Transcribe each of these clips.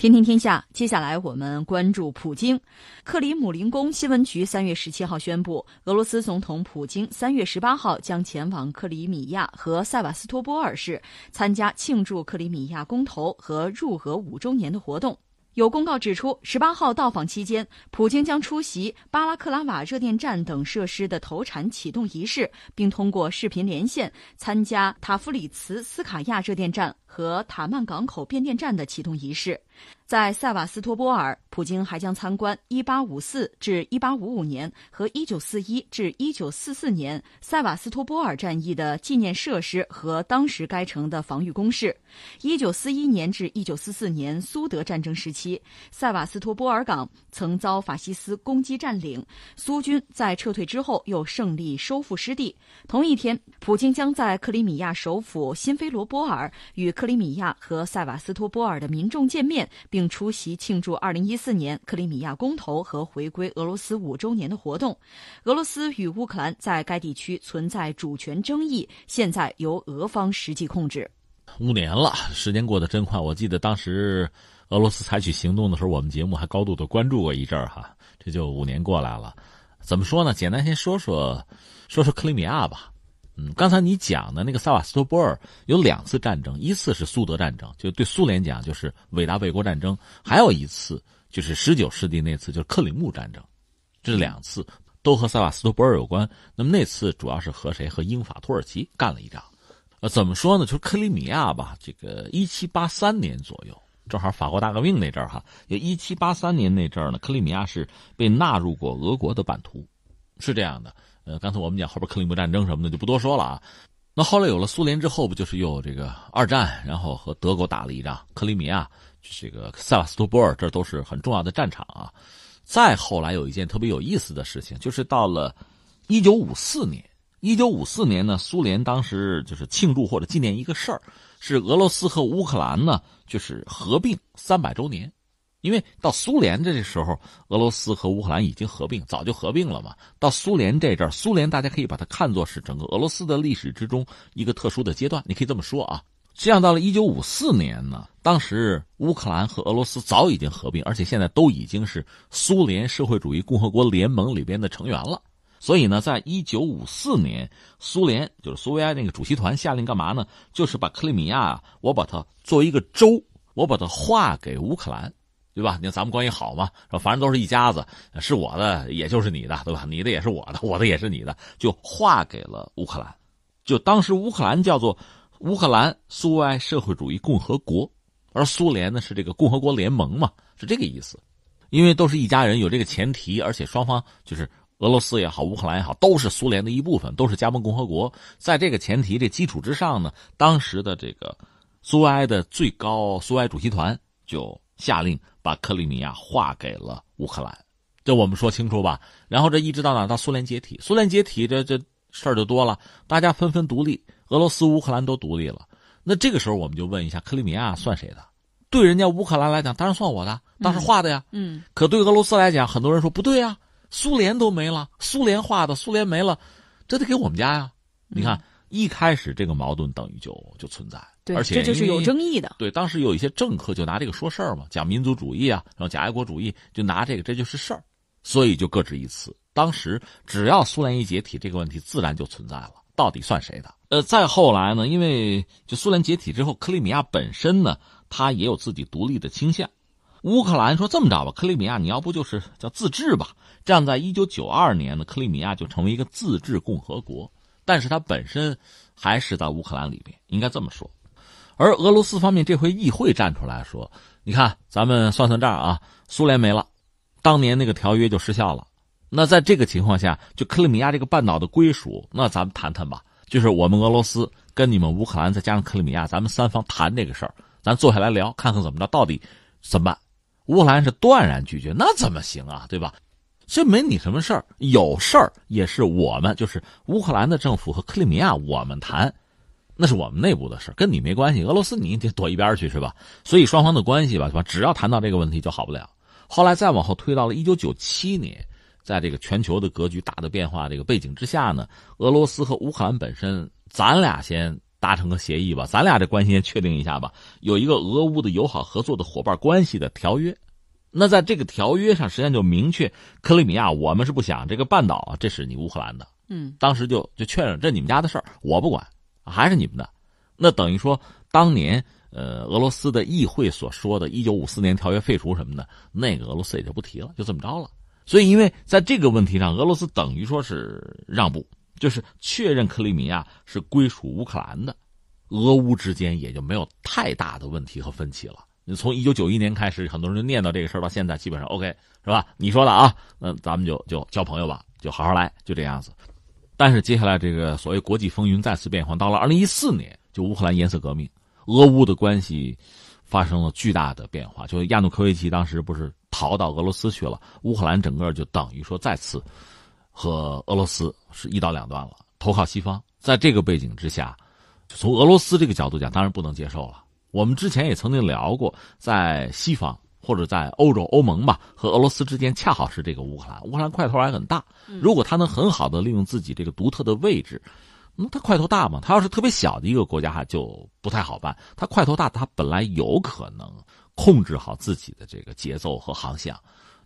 天听天下，接下来我们关注普京。克里姆林宫新闻局三月十七号宣布，俄罗斯总统普京三月十八号将前往克里米亚和塞瓦斯托波尔市，参加庆祝克里米亚公投和入俄五周年的活动。有公告指出，十八号到访期间，普京将出席巴拉克拉瓦热电站等设施的投产启动仪式，并通过视频连线参加塔夫里茨斯卡亚热电站和塔曼港口变电站的启动仪式。在塞瓦斯托波尔，普京还将参观1854至1855年和1941至1944年塞瓦斯托波尔战役的纪念设施和当时该城的防御工事。1941年至1944年苏德战争时期，塞瓦斯托波尔港曾遭法西斯攻击占领，苏军在撤退之后又胜利收复失地。同一天，普京将在克里米亚首府新菲罗波尔与克里米亚和塞瓦斯托波尔的民众见面，并。并出席庆祝2014年克里米亚公投和回归俄罗斯五周年的活动。俄罗斯与乌克兰在该地区存在主权争议，现在由俄方实际控制。五年了，时间过得真快。我记得当时俄罗斯采取行动的时候，我们节目还高度的关注过一阵儿哈。这就五年过来了，怎么说呢？简单先说说，说说克里米亚吧。嗯，刚才你讲的那个塞瓦斯托波尔有两次战争，一次是苏德战争，就对苏联讲就是伟大卫国战争；还有一次就是十九世纪那次，就是克里木战争。这两次都和塞瓦斯托波尔有关。那么那次主要是和谁？和英法土耳其干了一仗。呃，怎么说呢？就是克里米亚吧，这个一七八三年左右，正好法国大革命那阵儿哈，也一七八三年那阵儿呢，克里米亚是被纳入过俄国的版图，是这样的。呃，刚才我们讲后边克里姆战争什么的就不多说了啊。那后来有了苏联之后，不就是又这个二战，然后和德国打了一仗，克里米亚、这个塞瓦斯托波尔，这都是很重要的战场啊。再后来有一件特别有意思的事情，就是到了一九五四年，一九五四年呢，苏联当时就是庆祝或者纪念一个事儿，是俄罗斯和乌克兰呢就是合并三百周年。因为到苏联这时候，俄罗斯和乌克兰已经合并，早就合并了嘛。到苏联这阵儿，苏联大家可以把它看作是整个俄罗斯的历史之中一个特殊的阶段，你可以这么说啊。这样到了一九五四年呢，当时乌克兰和俄罗斯早已经合并，而且现在都已经是苏联社会主义共和国联盟里边的成员了。所以呢，在一九五四年，苏联就是苏维埃那个主席团下令干嘛呢？就是把克里米亚，我把它作为一个州，我把它划给乌克兰。对吧？你看咱们关系好嘛，反正都是一家子，是我的也就是你的，对吧？你的也是我的，我的也是你的，就划给了乌克兰。就当时乌克兰叫做乌克兰苏维埃社会主义共和国，而苏联呢是这个共和国联盟嘛，是这个意思。因为都是一家人，有这个前提，而且双方就是俄罗斯也好，乌克兰也好，都是苏联的一部分，都是加盟共和国。在这个前提、这基础之上呢，当时的这个苏维埃的最高苏维埃主席团就。下令把克里米亚划给了乌克兰，这我们说清楚吧。然后这一直到哪？到苏联解体。苏联解体，这这事儿就多了，大家纷纷独立，俄罗斯、乌克兰都独立了。那这个时候，我们就问一下：克里米亚算谁的？对人家乌克兰来讲，当然算我的，当时画的呀。嗯。可对俄罗斯来讲，很多人说不对呀，苏联都没了，苏联画的，苏联没了，这得给我们家呀。你看，一开始这个矛盾等于就就存在。而且这就是有争议的。对，当时有一些政客就拿这个说事儿嘛，讲民族主义啊，然后讲爱国主义，就拿这个，这就是事儿，所以就各执一词。当时只要苏联一解体，这个问题自然就存在了，到底算谁的？呃，再后来呢，因为就苏联解体之后，克里米亚本身呢，它也有自己独立的倾向。乌克兰说这么着吧，克里米亚你要不就是叫自治吧？这样，在一九九二年呢，克里米亚就成为一个自治共和国，但是它本身还是在乌克兰里边，应该这么说。而俄罗斯方面这回议会站出来说：“你看，咱们算算账啊，苏联没了，当年那个条约就失效了。那在这个情况下，就克里米亚这个半岛的归属，那咱们谈谈吧。就是我们俄罗斯跟你们乌克兰再加上克里米亚，咱们三方谈这个事儿，咱坐下来聊，看看怎么着，到底怎么办？”乌克兰是断然拒绝，那怎么行啊？对吧？这没你什么事儿，有事儿也是我们，就是乌克兰的政府和克里米亚，我们谈。那是我们内部的事，跟你没关系。俄罗斯你得躲一边去是吧？所以双方的关系吧，吧，只要谈到这个问题就好不了。后来再往后推到了一九九七年，在这个全球的格局大的变化这个背景之下呢，俄罗斯和乌克兰本身，咱俩先达成个协议吧，咱俩这关系先确定一下吧，有一个俄乌的友好合作的伙伴关系的条约。那在这个条约上，实际上就明确，克里米亚我们是不想这个半岛，这是你乌克兰的。嗯，当时就就确认这你们家的事儿，我不管，还是你们的。那等于说，当年呃俄罗斯的议会所说的“一九五四年条约废除”什么的，那个俄罗斯也就不提了，就这么着了。所以，因为在这个问题上，俄罗斯等于说是让步，就是确认克里米亚是归属乌克兰的，俄乌之间也就没有太大的问题和分歧了。从一九九一年开始，很多人就念叨这个事儿，到现在基本上 OK 是吧？你说的啊，那咱们就就交朋友吧，就好好来，就这样子。但是接下来这个所谓国际风云再次变化，到了二零一四年，就乌克兰颜色革命，俄乌的关系发生了巨大的变化。就亚努科维奇当时不是逃到俄罗斯去了，乌克兰整个就等于说再次和俄罗斯是一刀两断了，投靠西方。在这个背景之下，从俄罗斯这个角度讲，当然不能接受了。我们之前也曾经聊过，在西方或者在欧洲欧盟吧，和俄罗斯之间恰好是这个乌克兰。乌克兰块头还很大，如果他能很好的利用自己这个独特的位置，那他块头大嘛？他要是特别小的一个国家，就不太好办。他块头大，他本来有可能控制好自己的这个节奏和航向，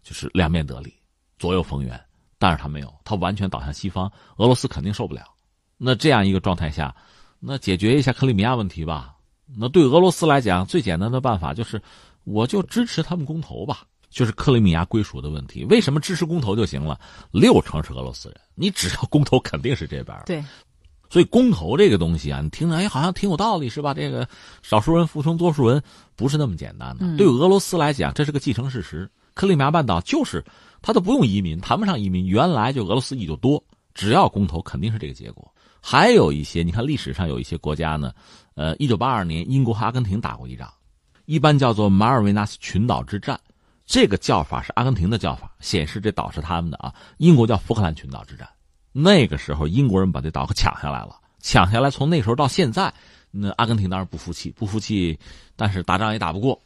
就是两面得利，左右逢源。但是他没有，他完全倒向西方，俄罗斯肯定受不了。那这样一个状态下，那解决一下克里米亚问题吧。那对俄罗斯来讲，最简单的办法就是，我就支持他们公投吧，就是克里米亚归属的问题。为什么支持公投就行了？六成是俄罗斯人，你只要公投，肯定是这边。对，所以公投这个东西啊，你听着，哎，好像挺有道理，是吧？这个少数人服从多数人，不是那么简单的。对俄罗斯来讲，这是个既成事实。克里米亚半岛就是他都不用移民，谈不上移民，原来就俄罗斯裔就多，只要公投，肯定是这个结果。还有一些，你看历史上有一些国家呢。呃，一九八二年，英国和阿根廷打过一仗，一般叫做马尔维纳斯群岛之战。这个叫法是阿根廷的叫法，显示这岛是他们的啊。英国叫福克兰群岛之战。那个时候，英国人把这岛给抢下来了，抢下来。从那时候到现在，那阿根廷当然不服气，不服气，但是打仗也打不过，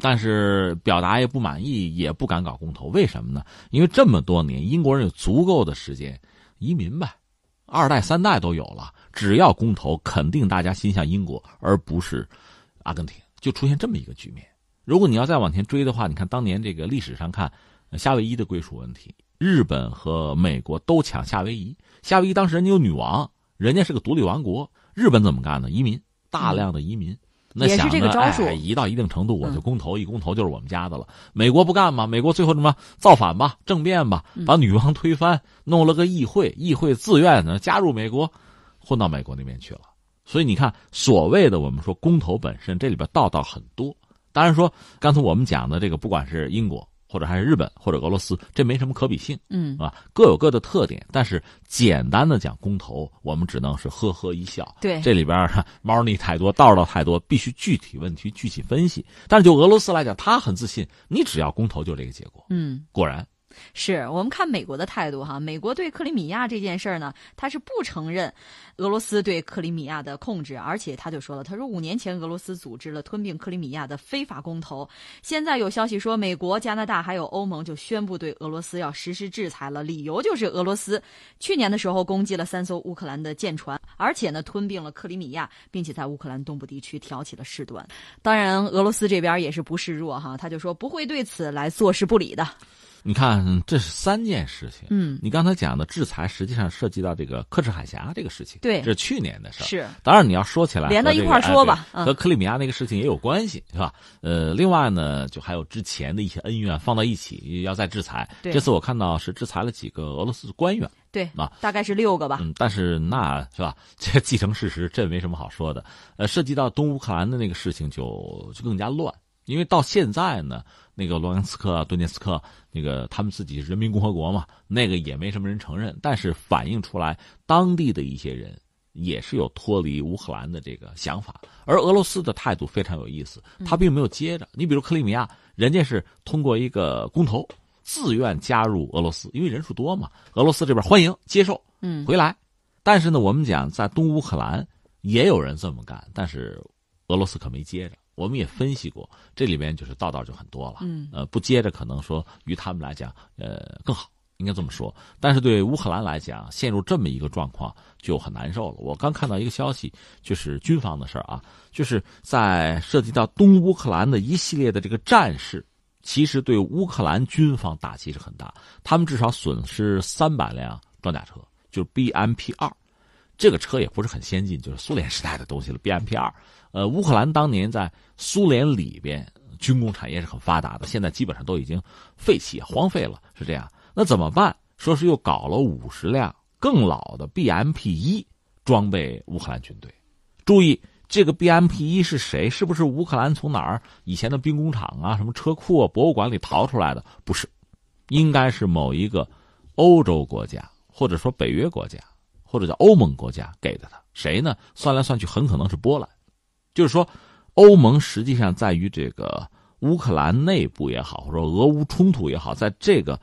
但是表达也不满意，也不敢搞公投。为什么呢？因为这么多年，英国人有足够的时间移民呗。二代三代都有了，只要公投，肯定大家心向英国，而不是阿根廷，就出现这么一个局面。如果你要再往前追的话，你看当年这个历史上看夏威夷的归属问题，日本和美国都抢夏威夷，夏威夷当时人家有女王，人家是个独立王国，日本怎么干呢？移民，大量的移民。那想着哎，移到一定程度，我就公投，一公投就是我们家的了。美国不干嘛？美国最后什么造反吧，政变吧，把女王推翻，弄了个议会，议会自愿的加入美国，混到美国那边去了。所以你看，所谓的我们说公投本身，这里边道道很多。当然说，刚才我们讲的这个，不管是英国。或者还是日本或者俄罗斯，这没什么可比性，嗯啊，各有各的特点。但是简单的讲公投，我们只能是呵呵一笑。对，这里边猫腻太多，道道太多，必须具体问题具体分析。但是就俄罗斯来讲，他很自信，你只要公投就这个结果。嗯，果然。是我们看美国的态度哈，美国对克里米亚这件事儿呢，他是不承认俄罗斯对克里米亚的控制，而且他就说了，他说五年前俄罗斯组织了吞并克里米亚的非法公投，现在有消息说美国、加拿大还有欧盟就宣布对俄罗斯要实施制裁了，理由就是俄罗斯去年的时候攻击了三艘乌克兰的舰船，而且呢吞并了克里米亚，并且在乌克兰东部地区挑起了事端。当然，俄罗斯这边也是不示弱哈，他就说不会对此来坐视不理的。你看，这是三件事情。嗯，你刚才讲的制裁，实际上涉及到这个克什海峡这个事情。对，这是去年的事儿。是，当然你要说起来，连到一块儿说吧，和克里米亚那个事情也有关系，是吧？呃，另外呢，就还有之前的一些恩怨放到一起，要再制裁。这次我看到是制裁了几个俄罗斯官员。对，啊，大概是六个吧。嗯，但是那是吧？这既成事实，这没什么好说的。呃，涉及到东乌克兰的那个事情，就就更加乱。因为到现在呢，那个卢甘斯克、顿涅斯克，那个他们自己是人民共和国嘛，那个也没什么人承认。但是反映出来，当地的一些人也是有脱离乌克兰的这个想法。而俄罗斯的态度非常有意思，他并没有接着。你比如克里米亚，人家是通过一个公投，自愿加入俄罗斯，因为人数多嘛，俄罗斯这边欢迎接受，嗯，回来。但是呢，我们讲在东乌克兰也有人这么干，但是俄罗斯可没接着。我们也分析过，这里面就是道道就很多了。嗯，呃，不接着可能说，于他们来讲，呃，更好，应该这么说。但是对乌克兰来讲，陷入这么一个状况就很难受了。我刚看到一个消息，就是军方的事儿啊，就是在涉及到东乌克兰的一系列的这个战事，其实对乌克兰军方打击是很大。他们至少损失三百辆装甲车，就是 BMP 二，这个车也不是很先进，就是苏联时代的东西了。BMP 二，呃，乌克兰当年在苏联里边。军工产业是很发达的，现在基本上都已经废弃、荒废了，是这样。那怎么办？说是又搞了五十辆更老的 BMP 一装备乌克兰军队。注意，这个 BMP 一是谁？是不是乌克兰从哪儿以前的兵工厂啊、什么车库、啊、博物馆里淘出来的？不是，应该是某一个欧洲国家，或者说北约国家，或者叫欧盟国家给的。他谁呢？算来算去，很可能是波兰。就是说。欧盟实际上在于这个乌克兰内部也好，或者俄乌冲突也好，在这个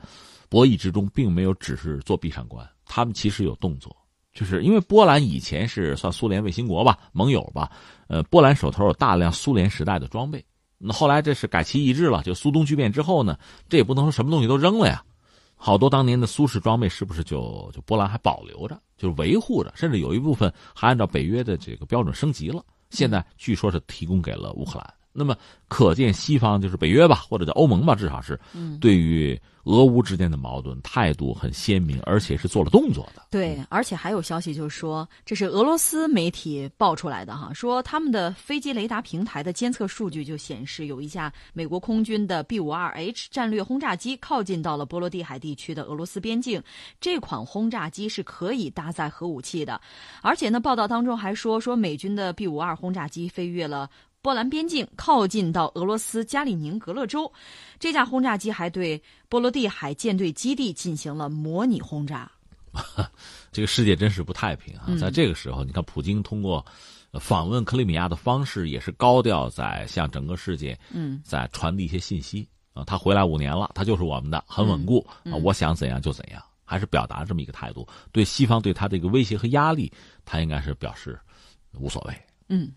博弈之中，并没有只是做闭上关，他们其实有动作，就是因为波兰以前是算苏联卫星国吧，盟友吧，呃，波兰手头有大量苏联时代的装备，那后来这是改旗易帜了，就苏东剧变之后呢，这也不能说什么东西都扔了呀，好多当年的苏式装备是不是就就波兰还保留着，就是维护着，甚至有一部分还按照北约的这个标准升级了。现在据说是提供给了乌克兰，那么可见西方就是北约吧，或者叫欧盟吧，至少是对于。俄乌之间的矛盾态度很鲜明，而且是做了动作的。对，而且还有消息就是说，这是俄罗斯媒体爆出来的哈，说他们的飞机雷达平台的监测数据就显示，有一架美国空军的 B 五二 H 战略轰炸机靠近到了波罗的海地区的俄罗斯边境。这款轰炸机是可以搭载核武器的，而且呢，报道当中还说，说美军的 B 五二轰炸机飞越了。波兰边境靠近到俄罗斯加里宁格勒州，这架轰炸机还对波罗的海舰队基地进行了模拟轰炸。这个世界真是不太平啊！在这个时候，你看普京通过访问克里米亚的方式，也是高调在向整个世界嗯在传递一些信息啊。他回来五年了，他就是我们的，很稳固啊！我想怎样就怎样，还是表达这么一个态度。对西方对他这个威胁和压力，他应该是表示无所谓。嗯。